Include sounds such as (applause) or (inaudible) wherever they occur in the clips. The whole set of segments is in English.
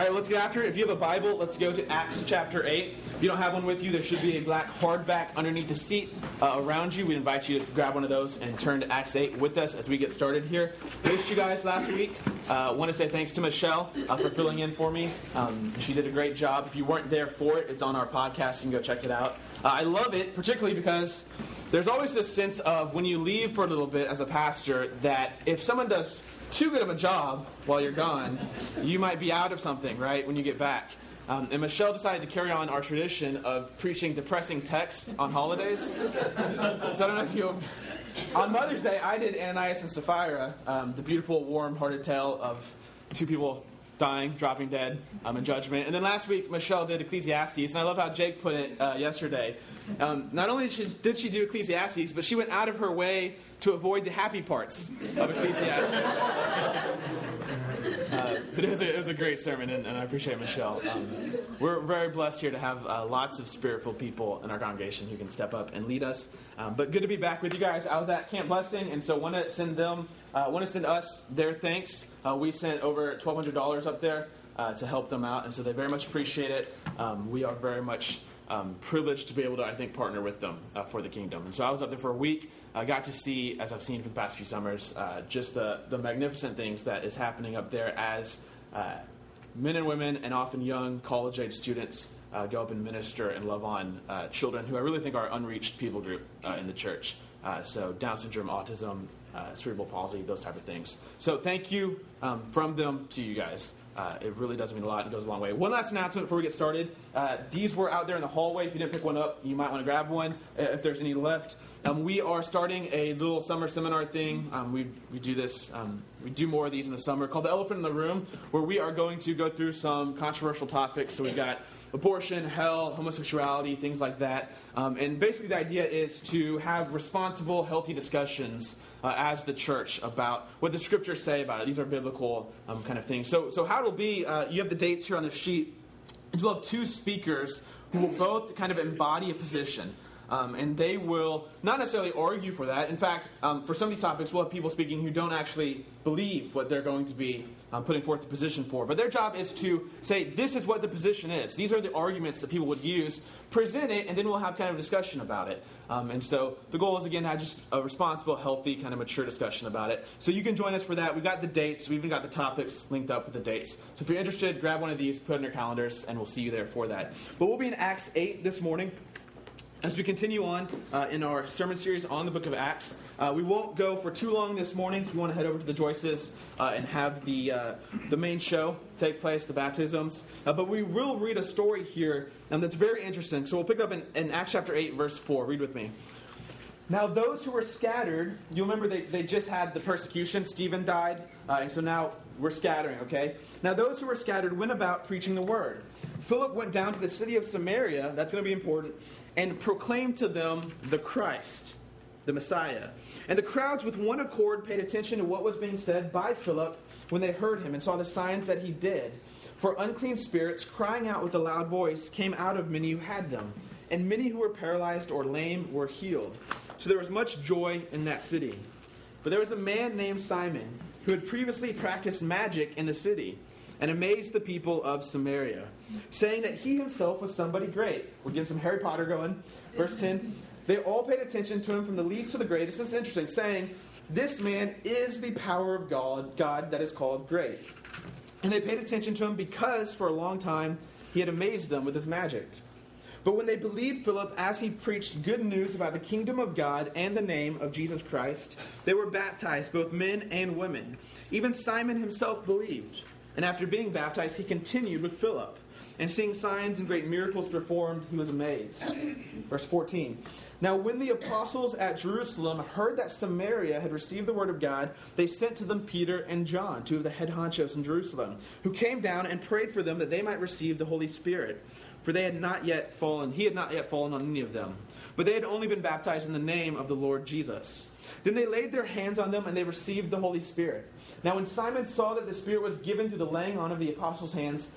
right, let's get after it. If you have a Bible, let's go to Acts chapter 8. If you don't have one with you, there should be a black hardback underneath the seat uh, around you. We invite you to grab one of those and turn to Acts 8 with us as we get started here. Missed you guys last week. Uh, want to say thanks to Michelle uh, for filling in for me. Um, she did a great job. If you weren't there for it, it's on our podcast. You can go check it out. Uh, I love it, particularly because there's always this sense of when you leave for a little bit as a pastor that if someone does too good of a job while you're gone, you might be out of something, right, when you get back. Um, and Michelle decided to carry on our tradition of preaching depressing texts on holidays. so I don't know if you. On Mother's Day, I did Ananias and Sapphira, um, the beautiful, warm-hearted tale of two people dying, dropping dead um, in judgment. And then last week, Michelle did Ecclesiastes, and I love how Jake put it uh, yesterday. Um, not only did she, did she do Ecclesiastes, but she went out of her way to avoid the happy parts of Ecclesiastes. Uh, but it was, a, it was, a, great sermon, and, and I appreciate Michelle. Um, we're very blessed here to have uh, lots of spiritful people in our congregation who can step up and lead us. Um, but good to be back with you guys. I was at Camp Blessing, and so want to send them, uh, want to send us their thanks. Uh, we sent over twelve hundred dollars up there uh, to help them out, and so they very much appreciate it. Um, we are very much um, privileged to be able to, I think, partner with them uh, for the kingdom. And so I was up there for a week. I got to see, as I've seen for the past few summers, uh, just the, the magnificent things that is happening up there as uh, men and women, and often young college age students, uh, go up and minister and love on uh, children who I really think are unreached people group uh, in the church. so Down syndrome, autism, cerebral palsy, those type of things. So thank you um, from them to you guys. Uh, it really does mean a lot and goes a long way. One last announcement before we get started. Uh, these were out there in the hallway. If you didn't pick one up, you might want to grab one uh, if there's any left. Um, we are starting a little summer seminar thing. Um, we, we do this, um, we do more of these in the summer called The Elephant in the Room, where we are going to go through some controversial topics. So we've got abortion, hell, homosexuality, things like that. Um, and basically, the idea is to have responsible, healthy discussions uh, as the church about what the scriptures say about it. These are biblical um, kind of things. So, so how it'll be, uh, you have the dates here on the sheet. We'll have two speakers who will both kind of embody a position. Um, and they will not necessarily argue for that. In fact, um, for some of these topics, we'll have people speaking who don't actually believe what they're going to be um, putting forth the position for. But their job is to say, this is what the position is. These are the arguments that people would use, present it, and then we'll have kind of a discussion about it. Um, and so the goal is, again, to have just a responsible, healthy, kind of mature discussion about it. So you can join us for that. We've got the dates, we've even got the topics linked up with the dates. So if you're interested, grab one of these, put it in your calendars, and we'll see you there for that. But we'll be in Acts 8 this morning. As we continue on uh, in our sermon series on the book of Acts, uh, we won't go for too long this morning. So we want to head over to the Joyces uh, and have the, uh, the main show take place, the baptisms. Uh, but we will read a story here um, that's very interesting. So we'll pick up in, in, Acts chapter 8, verse 4. Read with me. Now, those who were scattered, you remember they, they just had the persecution. Stephen died, uh, and so now we're scattering, okay? Now, those who were scattered went about preaching the word. Philip went down to the city of Samaria, that's going to be important, and proclaimed to them the Christ, the Messiah. And the crowds, with one accord, paid attention to what was being said by Philip when they heard him and saw the signs that he did. For unclean spirits, crying out with a loud voice, came out of many who had them, and many who were paralyzed or lame were healed. So there was much joy in that city. But there was a man named Simon who had previously practiced magic in the city and amazed the people of Samaria saying that he himself was somebody great. We're getting some Harry Potter going. Verse 10 They all paid attention to him from the least to the greatest. This is interesting, saying, This man is the power of God, God that is called great. And they paid attention to him because for a long time he had amazed them with his magic. But when they believed Philip as he preached good news about the kingdom of God and the name of Jesus Christ, they were baptized, both men and women. Even Simon himself believed. And after being baptized, he continued with Philip. And seeing signs and great miracles performed, he was amazed. Verse 14. Now, when the apostles at Jerusalem heard that Samaria had received the word of God, they sent to them Peter and John, two of the head honchos in Jerusalem, who came down and prayed for them that they might receive the Holy Spirit. For they had not yet fallen, he had not yet fallen on any of them, but they had only been baptized in the name of the Lord Jesus. Then they laid their hands on them and they received the Holy Spirit. Now, when Simon saw that the Spirit was given through the laying on of the apostles' hands,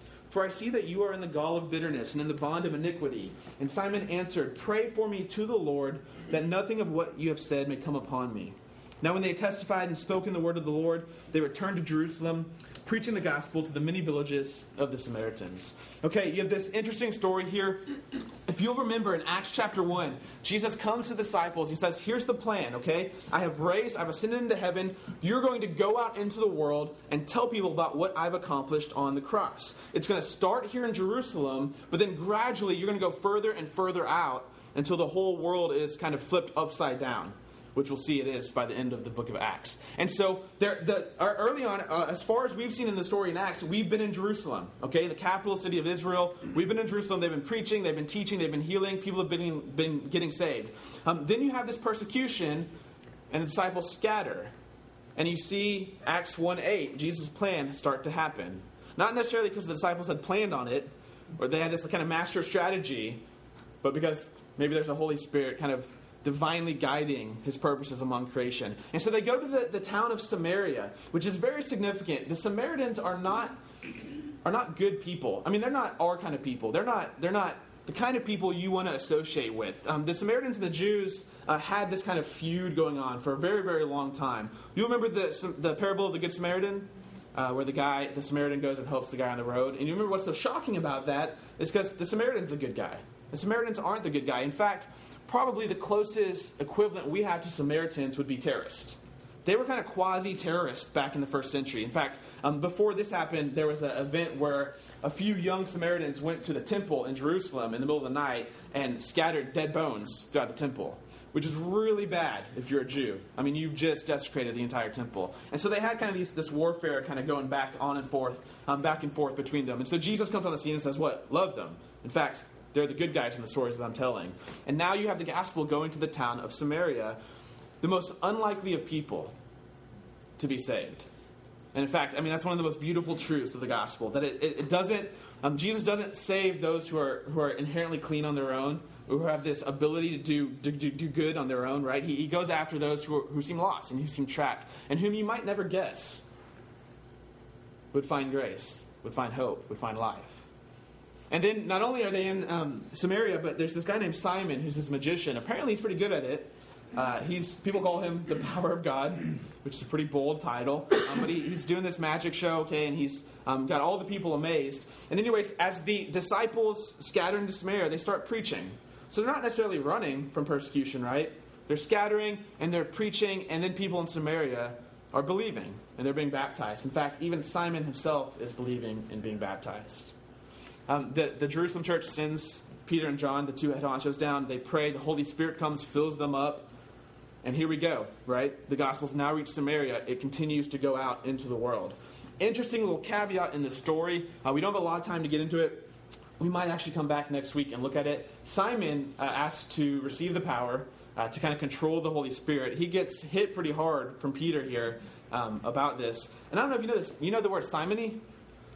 For I see that you are in the gall of bitterness and in the bond of iniquity. And Simon answered, Pray for me to the Lord, that nothing of what you have said may come upon me. Now, when they had testified and spoken the word of the Lord, they returned to Jerusalem preaching the gospel to the many villages of the Samaritans. Okay, you have this interesting story here. If you'll remember in Acts chapter 1, Jesus comes to the disciples. He says, Here's the plan, okay? I have raised, I've ascended into heaven. You're going to go out into the world and tell people about what I've accomplished on the cross. It's going to start here in Jerusalem, but then gradually you're going to go further and further out until the whole world is kind of flipped upside down which we'll see it is by the end of the book of Acts. And so, there, the, early on, uh, as far as we've seen in the story in Acts, we've been in Jerusalem, okay, the capital city of Israel. We've been in Jerusalem. They've been preaching, they've been teaching, they've been healing. People have been, been getting saved. Um, then you have this persecution, and the disciples scatter. And you see Acts 1 8, Jesus' plan start to happen. Not necessarily because the disciples had planned on it, or they had this kind of master strategy, but because maybe there's a Holy Spirit kind of divinely guiding his purposes among creation. And so they go to the, the town of Samaria, which is very significant. The Samaritans are not are not good people. I mean, they're not our kind of people. They're not they're not the kind of people you want to associate with. Um, the Samaritans and the Jews uh, had this kind of feud going on for a very, very long time. You remember the, the parable of the Good Samaritan? Uh, where the guy, the Samaritan goes and helps the guy on the road. And you remember what's so shocking about that is because the Samaritan's the good guy. The Samaritans aren't the good guy. In fact, probably the closest equivalent we have to Samaritans would be terrorists. They were kind of quasi terrorists back in the first century. In fact, um, before this happened, there was an event where a few young Samaritans went to the temple in Jerusalem in the middle of the night and scattered dead bones throughout the temple, which is really bad if you're a Jew. I mean, you've just desecrated the entire temple. And so they had kind of these, this warfare kind of going back on and forth, um, back and forth between them. And so Jesus comes on the scene and says, What? Love them. In fact, they're the good guys in the stories that I'm telling. And now you have the gospel going to the town of Samaria, the most unlikely of people to be saved. And in fact, I mean, that's one of the most beautiful truths of the gospel that it, it, it doesn't, um, Jesus doesn't save those who are, who are inherently clean on their own, who have this ability to do, to do, do good on their own, right? He, he goes after those who, are, who seem lost and who seem trapped and whom you might never guess would find grace, would find hope, would find life. And then not only are they in um, Samaria, but there's this guy named Simon who's this magician. Apparently, he's pretty good at it. Uh, he's people call him the (laughs) power of God, which is a pretty bold title. Um, but he, he's doing this magic show, okay, and he's um, got all the people amazed. And anyways, as the disciples scatter into Samaria, they start preaching. So they're not necessarily running from persecution, right? They're scattering and they're preaching, and then people in Samaria are believing and they're being baptized. In fact, even Simon himself is believing and being baptized. Um, the, the Jerusalem church sends Peter and John, the two head honchos, down. They pray. The Holy Spirit comes, fills them up. And here we go, right? The gospel's now reached Samaria. It continues to go out into the world. Interesting little caveat in the story. Uh, we don't have a lot of time to get into it. We might actually come back next week and look at it. Simon uh, asked to receive the power uh, to kind of control the Holy Spirit. He gets hit pretty hard from Peter here um, about this. And I don't know if you know this. You know the word simony?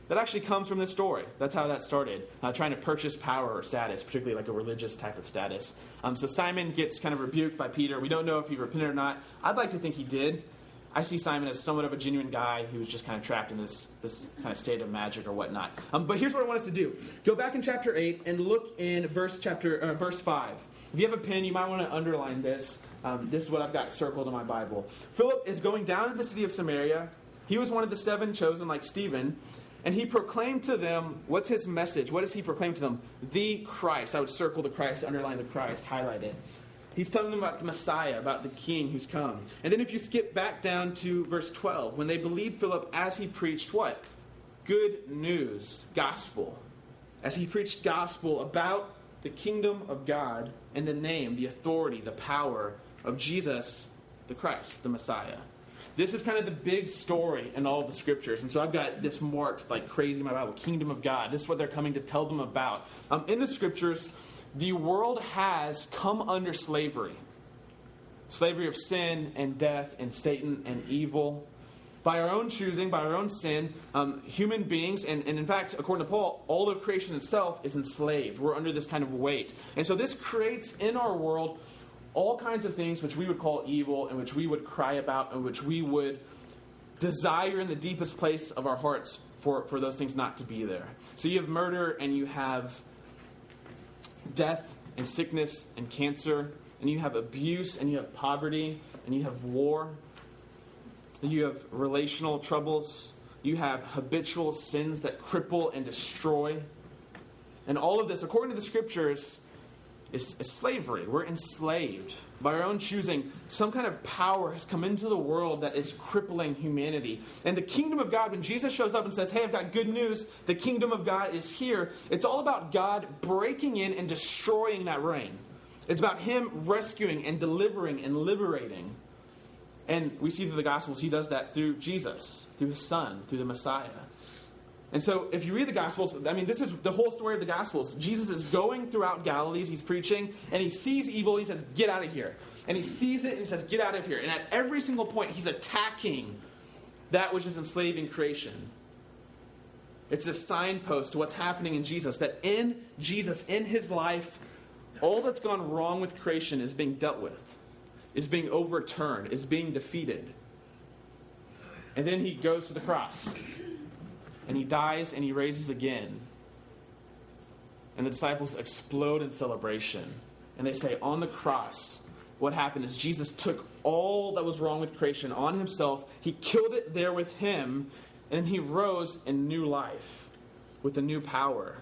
That actually comes from this story. That's how that started, uh, trying to purchase power or status, particularly like a religious type of status. Um, so Simon gets kind of rebuked by Peter. We don't know if he repented or not. I'd like to think he did. I see Simon as somewhat of a genuine guy who was just kind of trapped in this, this kind of state of magic or whatnot. Um, but here's what I want us to do go back in chapter 8 and look in verse, chapter, uh, verse 5. If you have a pen, you might want to underline this. Um, this is what I've got circled in my Bible. Philip is going down to the city of Samaria. He was one of the seven chosen, like Stephen. And he proclaimed to them, what's his message? What does he proclaim to them? The Christ. I would circle the Christ, underline the Christ, highlight it. He's telling them about the Messiah, about the King who's come. And then if you skip back down to verse 12, when they believed Philip as he preached what? Good news, gospel. As he preached gospel about the kingdom of God and the name, the authority, the power of Jesus, the Christ, the Messiah. This is kind of the big story in all the scriptures. And so I've got this marked like crazy in my Bible Kingdom of God. This is what they're coming to tell them about. Um, in the scriptures, the world has come under slavery slavery of sin and death and Satan and evil. by our own choosing, by our own sin, um, human beings, and, and in fact, according to Paul, all of creation itself is enslaved. We're under this kind of weight. And so this creates in our world all kinds of things which we would call evil and which we would cry about and which we would desire in the deepest place of our hearts for, for those things not to be there. So you have murder and you have death and sickness and cancer, and you have abuse and you have poverty and you have war you have relational troubles, you have habitual sins that cripple and destroy. And all of this, according to the scriptures, is, is, slavery. We're enslaved by our own choosing. Some kind of power has come into the world that is crippling humanity. And the kingdom of God, when Jesus shows up and says, Hey, I've got good news, the kingdom of God is here, it's all about God breaking in and destroying that reign. It's about Him rescuing and delivering and liberating. And we see through the Gospels, he does that through Jesus, through his son, through the Messiah. And so, if you read the Gospels, I mean, this is the whole story of the Gospels. Jesus is going throughout Galilee, he's preaching, and he sees evil, he says, Get out of here. And he sees it, and he says, Get out of here. And at every single point, he's attacking that which is enslaving creation. It's a signpost to what's happening in Jesus, that in Jesus, in his life, all that's gone wrong with creation is being dealt with is being overturned, is being defeated. And then he goes to the cross. And he dies and he raises again. And the disciples explode in celebration. And they say, on the cross, what happened is Jesus took all that was wrong with creation on himself. He killed it there with him. And he rose in new life with a new power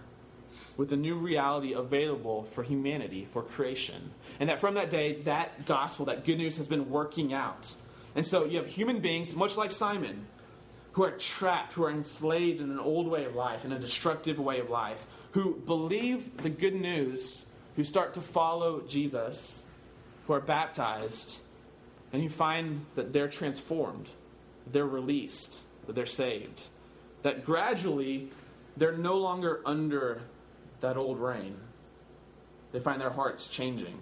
with a new reality available for humanity, for creation. And that from that day, that gospel, that good news has been working out. And so you have human beings, much like Simon, who are trapped, who are enslaved in an old way of life, in a destructive way of life, who believe the good news, who start to follow Jesus, who are baptized, and you find that they're transformed, they're released, that they're saved. That gradually they're no longer under that old reign. They find their hearts changing.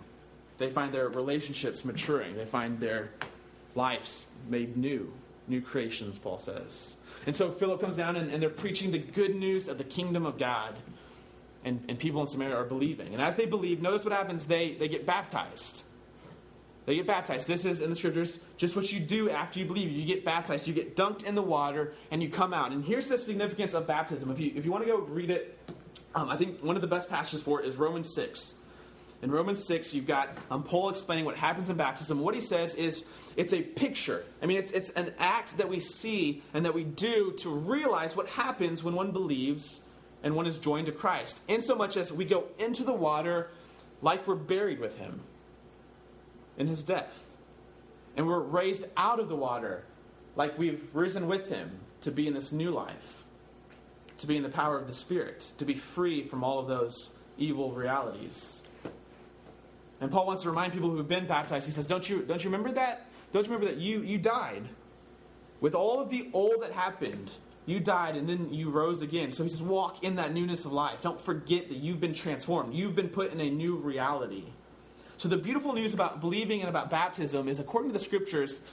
They find their relationships maturing. They find their lives made new, new creations, Paul says. And so Philip comes down and, and they're preaching the good news of the kingdom of God. And, and people in Samaria are believing. And as they believe, notice what happens they, they get baptized. They get baptized. This is in the scriptures just what you do after you believe. You get baptized. You get dunked in the water and you come out. And here's the significance of baptism. If you, if you want to go read it um, I think one of the best passages for it is Romans 6. In Romans 6, you've got um, Paul explaining what happens in baptism. What he says is it's a picture. I mean, it's, it's an act that we see and that we do to realize what happens when one believes and one is joined to Christ. In so much as we go into the water like we're buried with him in his death. And we're raised out of the water like we've risen with him to be in this new life to be in the power of the Spirit, to be free from all of those evil realities. And Paul wants to remind people who have been baptized, he says, Don't you, don't you remember that? Don't you remember that you, you died? With all of the old that happened, you died and then you rose again. So he says, Walk in that newness of life. Don't forget that you've been transformed, you've been put in a new reality. So the beautiful news about believing and about baptism is, according to the scriptures,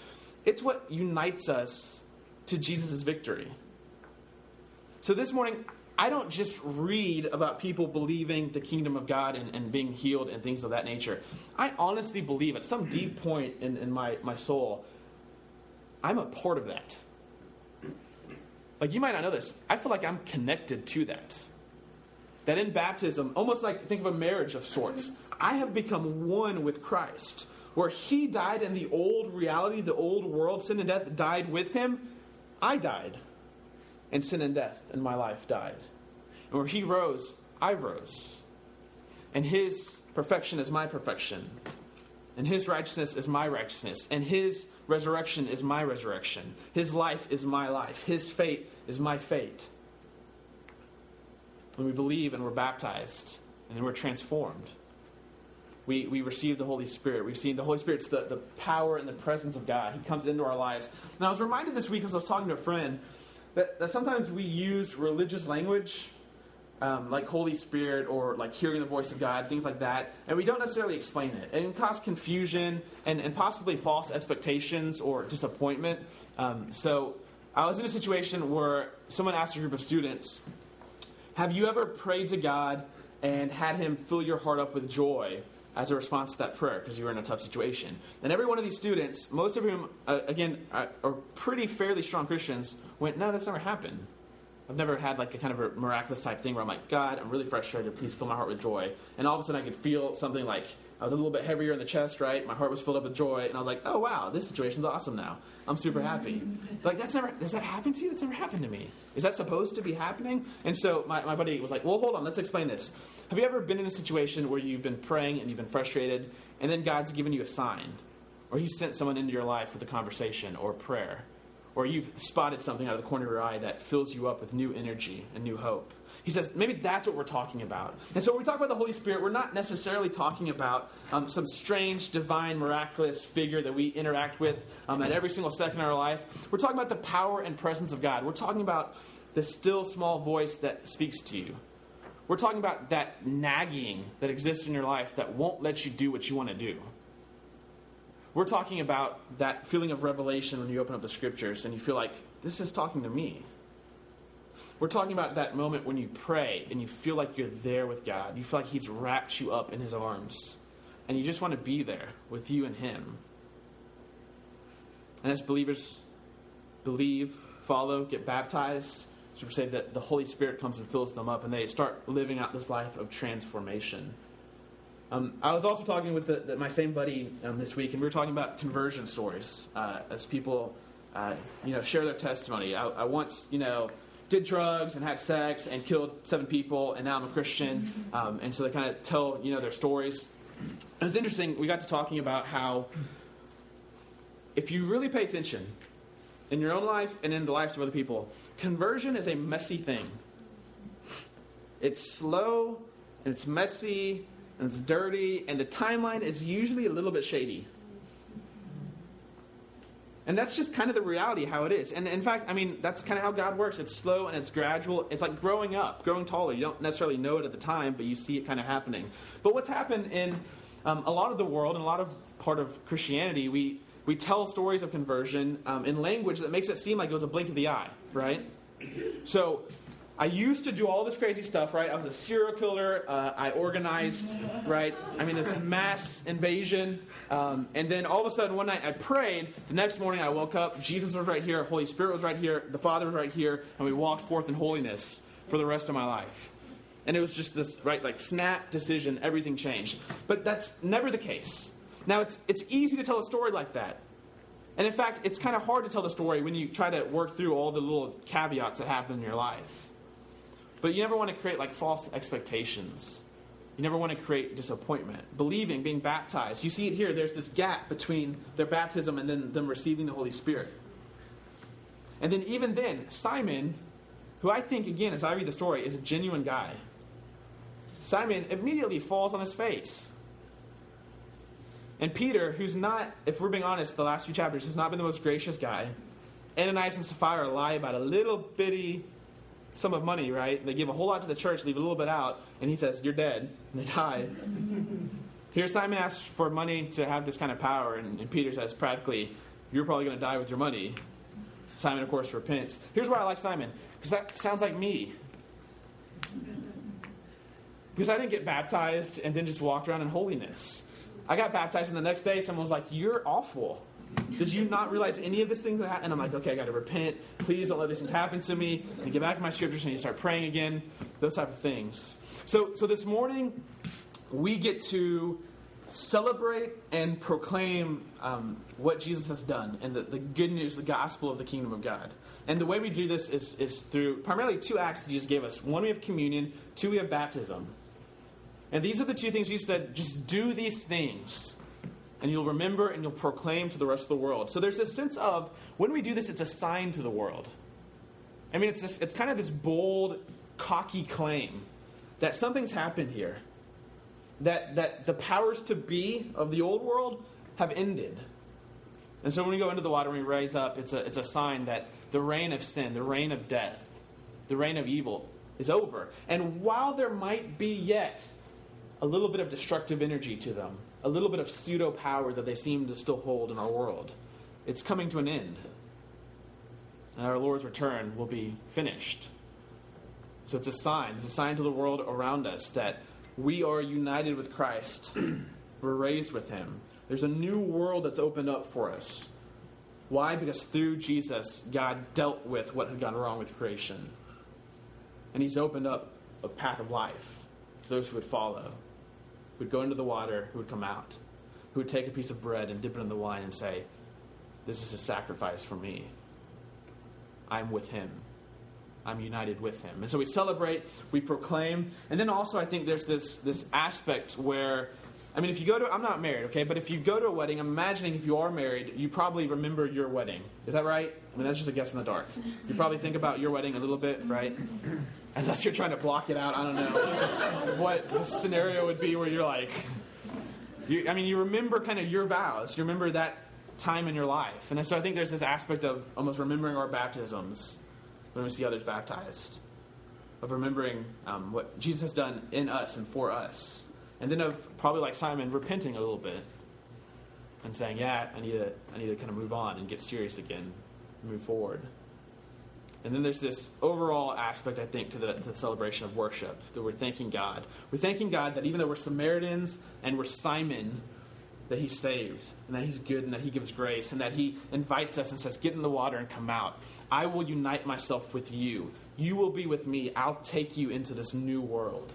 it's what unites us to Jesus' victory. So this morning, I don't just read about people believing the kingdom of God and, and, being healed and things of that nature. I honestly believe at some deep point in, in my, my soul, I'm a part of that. Like you might not know this, I feel like I'm connected to that. That in baptism, almost like think of a marriage of sorts, I have become one with Christ. Where he died in the old reality, the old world, sin and death died with him, I died and sin and death in my life died. Where he rose, I rose. And his perfection is my perfection. And his righteousness is my righteousness. And his resurrection is my resurrection. His life is my life. His fate is my fate. When we believe and we're baptized and then we're transformed, we, we receive the Holy Spirit. We've seen the Holy Spirit's the, the power and the presence of God. He comes into our lives. And I was reminded this week as I was talking to a friend that, that sometimes we use religious language um, like Holy Spirit or like hearing the voice of God, things like that, and we don't necessarily explain it. And it can cause confusion and, and possibly false expectations or disappointment. Um, so I was in a situation where someone asked a group of students, Have you ever prayed to God and had Him fill your heart up with joy as a response to that prayer because you were in a tough situation? And every one of these students, most of whom, uh, again, are, are pretty fairly strong Christians, went, No, that's never happened. I've never had like a kind of a miraculous type thing where I'm like, God, I'm really frustrated. Please fill my heart with joy. And all of a sudden, I could feel something like I was a little bit heavier in the chest, right? My heart was filled up with joy, and I was like, oh wow, this situation's awesome now. I'm super happy. Mm-hmm. Like that's never does that happen to you? That's never happened to me. Is that supposed to be happening? And so my, my buddy was like, well, hold on, let's explain this. Have you ever been in a situation where you've been praying and you've been frustrated, and then God's given you a sign, or He sent someone into your life with a conversation or prayer? Or you've spotted something out of the corner of your eye that fills you up with new energy and new hope. He says maybe that's what we're talking about. And so when we talk about the Holy Spirit, we're not necessarily talking about um, some strange, divine, miraculous figure that we interact with um, at every single second of our life. We're talking about the power and presence of God. We're talking about the still small voice that speaks to you. We're talking about that nagging that exists in your life that won't let you do what you want to do. We're talking about that feeling of revelation when you open up the scriptures and you feel like, this is talking to me. We're talking about that moment when you pray and you feel like you're there with God. You feel like He's wrapped you up in His arms. And you just want to be there with you and Him. And as believers believe, follow, get baptized, so we say that the Holy Spirit comes and fills them up and they start living out this life of transformation. Um, I was also talking with the, the, my same buddy um, this week, and we were talking about conversion stories uh, as people, uh, you know, share their testimony. I, I, once, you know, did drugs and had sex and killed seven people, and now I'm a Christian. (laughs) Um, and so they kind of tell, you know, their stories. And it was interesting. We got to talking about how, if you really pay attention in your own life and in the lives of other people, conversion is a messy thing. It's slow and it's messy and it's dirty, and the timeline is usually a little bit shady. And that's just kind of the reality how it is. And in fact, I mean, that's kind of how God works. It's slow and it's gradual. It's like growing up, growing taller. You don't necessarily know it at the time, but you see it kind of happening. But what's happened in um, a lot of the world and a lot of part of Christianity, we, we tell stories of conversion um, in language that makes it seem like it was a blink of the eye, right? So I used to do all this crazy stuff, right? I was a serial killer. Uh, I organized, right? I mean, this mass invasion. Um, and then all of a sudden, one night I prayed. The next morning I woke up. Jesus was right here. Holy Spirit was right here. The Father was right here. And we walked forth in holiness for the rest of my life. And it was just this, right, like snap decision. Everything changed. But that's never the case. Now, it's, it's easy to tell a story like that. And in fact, it's kind of hard to tell the story when you try to work through all the little caveats that happen in your life. But you never want to create like false expectations. You never want to create disappointment. Believing, being baptized. You see it here. There's this gap between their baptism and then them receiving the Holy Spirit. And then, even then, Simon, who I think, again, as I read the story, is a genuine guy, Simon immediately falls on his face. And Peter, who's not, if we're being honest, the last few chapters, has not been the most gracious guy. Ananias and Sapphira lie about a little bitty sum of money, right? They give a whole lot to the church, leave a little bit out, and he says, You're dead. And (laughs) they die. Here, Simon asks for money to have this kind of power, and, and Peter says, practically, You're probably going to die with your money. Simon, of course, repents. Here's why I like Simon, because that sounds like me. Because I didn't get baptized and then just walked around in holiness. I got baptized, and the next day, someone was like, You're awful. Did you not realize any of this things that? And I'm like, okay, I got to repent. Please don't let these things happen to me. And get back to my scriptures and you start praying again. Those type of things. So, so this morning, we get to celebrate and proclaim um, what Jesus has done and the, the good news, the gospel of the kingdom of God. And the way we do this is, is through primarily two acts that Jesus gave us. One, we have communion. Two, we have baptism. And these are the two things Jesus said just do these things and you'll remember and you'll proclaim to the rest of the world. So there's this sense of when we do this, it's a sign to the world. I mean, it's this, it's kind of this bold, cocky claim that something's happened here, that that the powers to be of the old world have ended. And so when we go into the water and we raise up, it's a it's a sign that the reign of sin, the reign of death, the reign of evil is over. And while there might be yet a little bit of destructive energy to them, a little bit of pseudo power that they seem to still hold in our world. It's coming to an end. and our Lord's return will be finished. So it's a sign. It's a sign to the world around us that we are united with Christ. (clears throat) We're raised with Him. There's a new world that's opened up for us. Why? Because through Jesus, God dealt with what had gone wrong with creation. And He's opened up a path of life for those who would follow, would go into the water, who would come out, who would take a piece of bread and dip it in the wine and say, This is a sacrifice for me. I'm with Him. I'm united with him. And so we celebrate, we proclaim, and then also I think there's this this aspect where I mean if you go to I'm not married, okay, but if you go to a wedding, I'm imagining if you are married, you probably remember your wedding. Is that right? I mean that's just a guess in the dark. You probably think about your wedding a little bit, right? Unless you're trying to block it out, I don't know (laughs) what the scenario would be where you're like you, I mean you remember kind of your vows. You remember that time in your life. And so I think there's this aspect of almost remembering our baptisms when we see others baptized, of remembering um, what Jesus has done in us and for us, and then of probably like Simon repenting a little bit and saying, "Yeah, I need to, I need to kind of move on and get serious again, move forward." And then there's this overall aspect, I think, to the, to the, celebration of worship that we're thanking God. We're thanking God that even though we're Samaritans and we're Simon, that He saved and that He's good and that He gives grace and that He invites us and says, "Get in the water and come out." I will unite myself with you. You will be with me. I'll take you into this new world.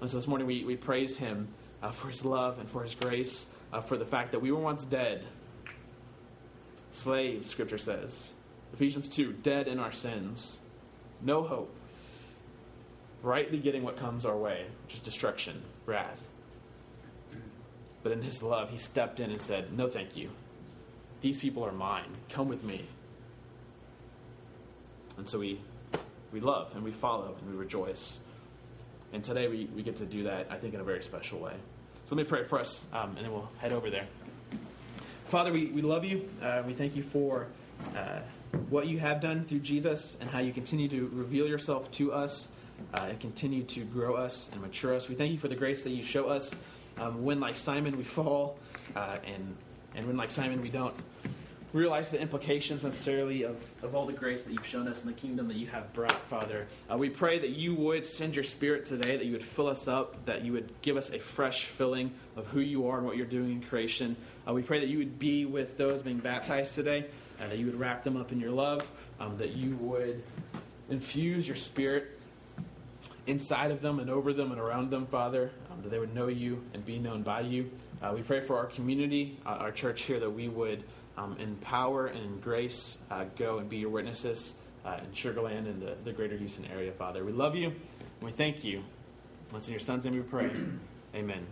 And so this morning we, we praise him uh, for his love and for his grace, uh, for the fact that we were once dead. Slaves, scripture says. Ephesians 2, dead in our sins. No hope. Rightly getting what comes our way, which is destruction, wrath. But in his love, he stepped in and said, No, thank you. These people are mine. Come with me. And so we, we love and we follow and we rejoice. And today we, we get to do that, I think, in a very special way. So let me pray for us, um, and then we'll head over there. Father, we, we love you. Uh, we thank you for uh, what you have done through Jesus and how you continue to reveal yourself to us uh, and continue to grow us and mature us. We thank you for the grace that you show us um, when, like Simon, we fall, uh, and, and when, like Simon, we don't realize the implications necessarily of, of all the grace that you've shown us in the kingdom that you have brought, Father. Uh, we pray that you would send your spirit today, that you would fill us up, that you would give us a fresh filling of who you are and what you're doing in creation. Uh, we pray that you would be with those being baptized today, and that you would wrap them up in your love, um, that you would infuse your spirit inside of them and over them and around them, Father, um, that they would know you and be known by you. Uh, we pray for our community, uh, our church here, that we would um, in power and in grace, uh, go and be your witnesses uh, in Sugarland and the, the greater Houston area, Father. We love you and we thank you. It's in your son's name we pray. Amen.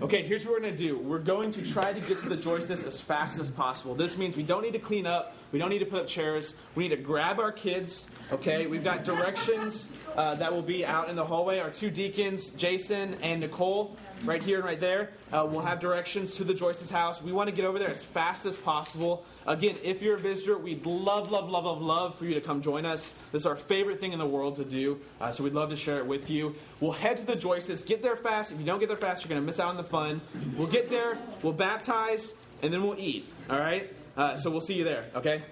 Okay, here's what we're going to do. We're going to try to get to the Joyces as fast as possible. This means we don't need to clean up. We don't need to put up chairs. We need to grab our kids. Okay, we've got directions uh, that will be out in the hallway. Our two deacons, Jason and Nicole, right here and right there. Uh, we'll have directions to the Joyce's house. We want to get over there as fast as possible. Again, if you're a visitor, we'd love, love, love, love, love for you to come join us. This is our favorite thing in the world to do, uh, so we'd love to share it with you. We'll head to the Joyce's. Get there fast. If you don't get there fast, you're going to miss out on the fun. We'll get there, we'll baptize, and then we'll eat. All right? Uh, so we'll see you there, okay?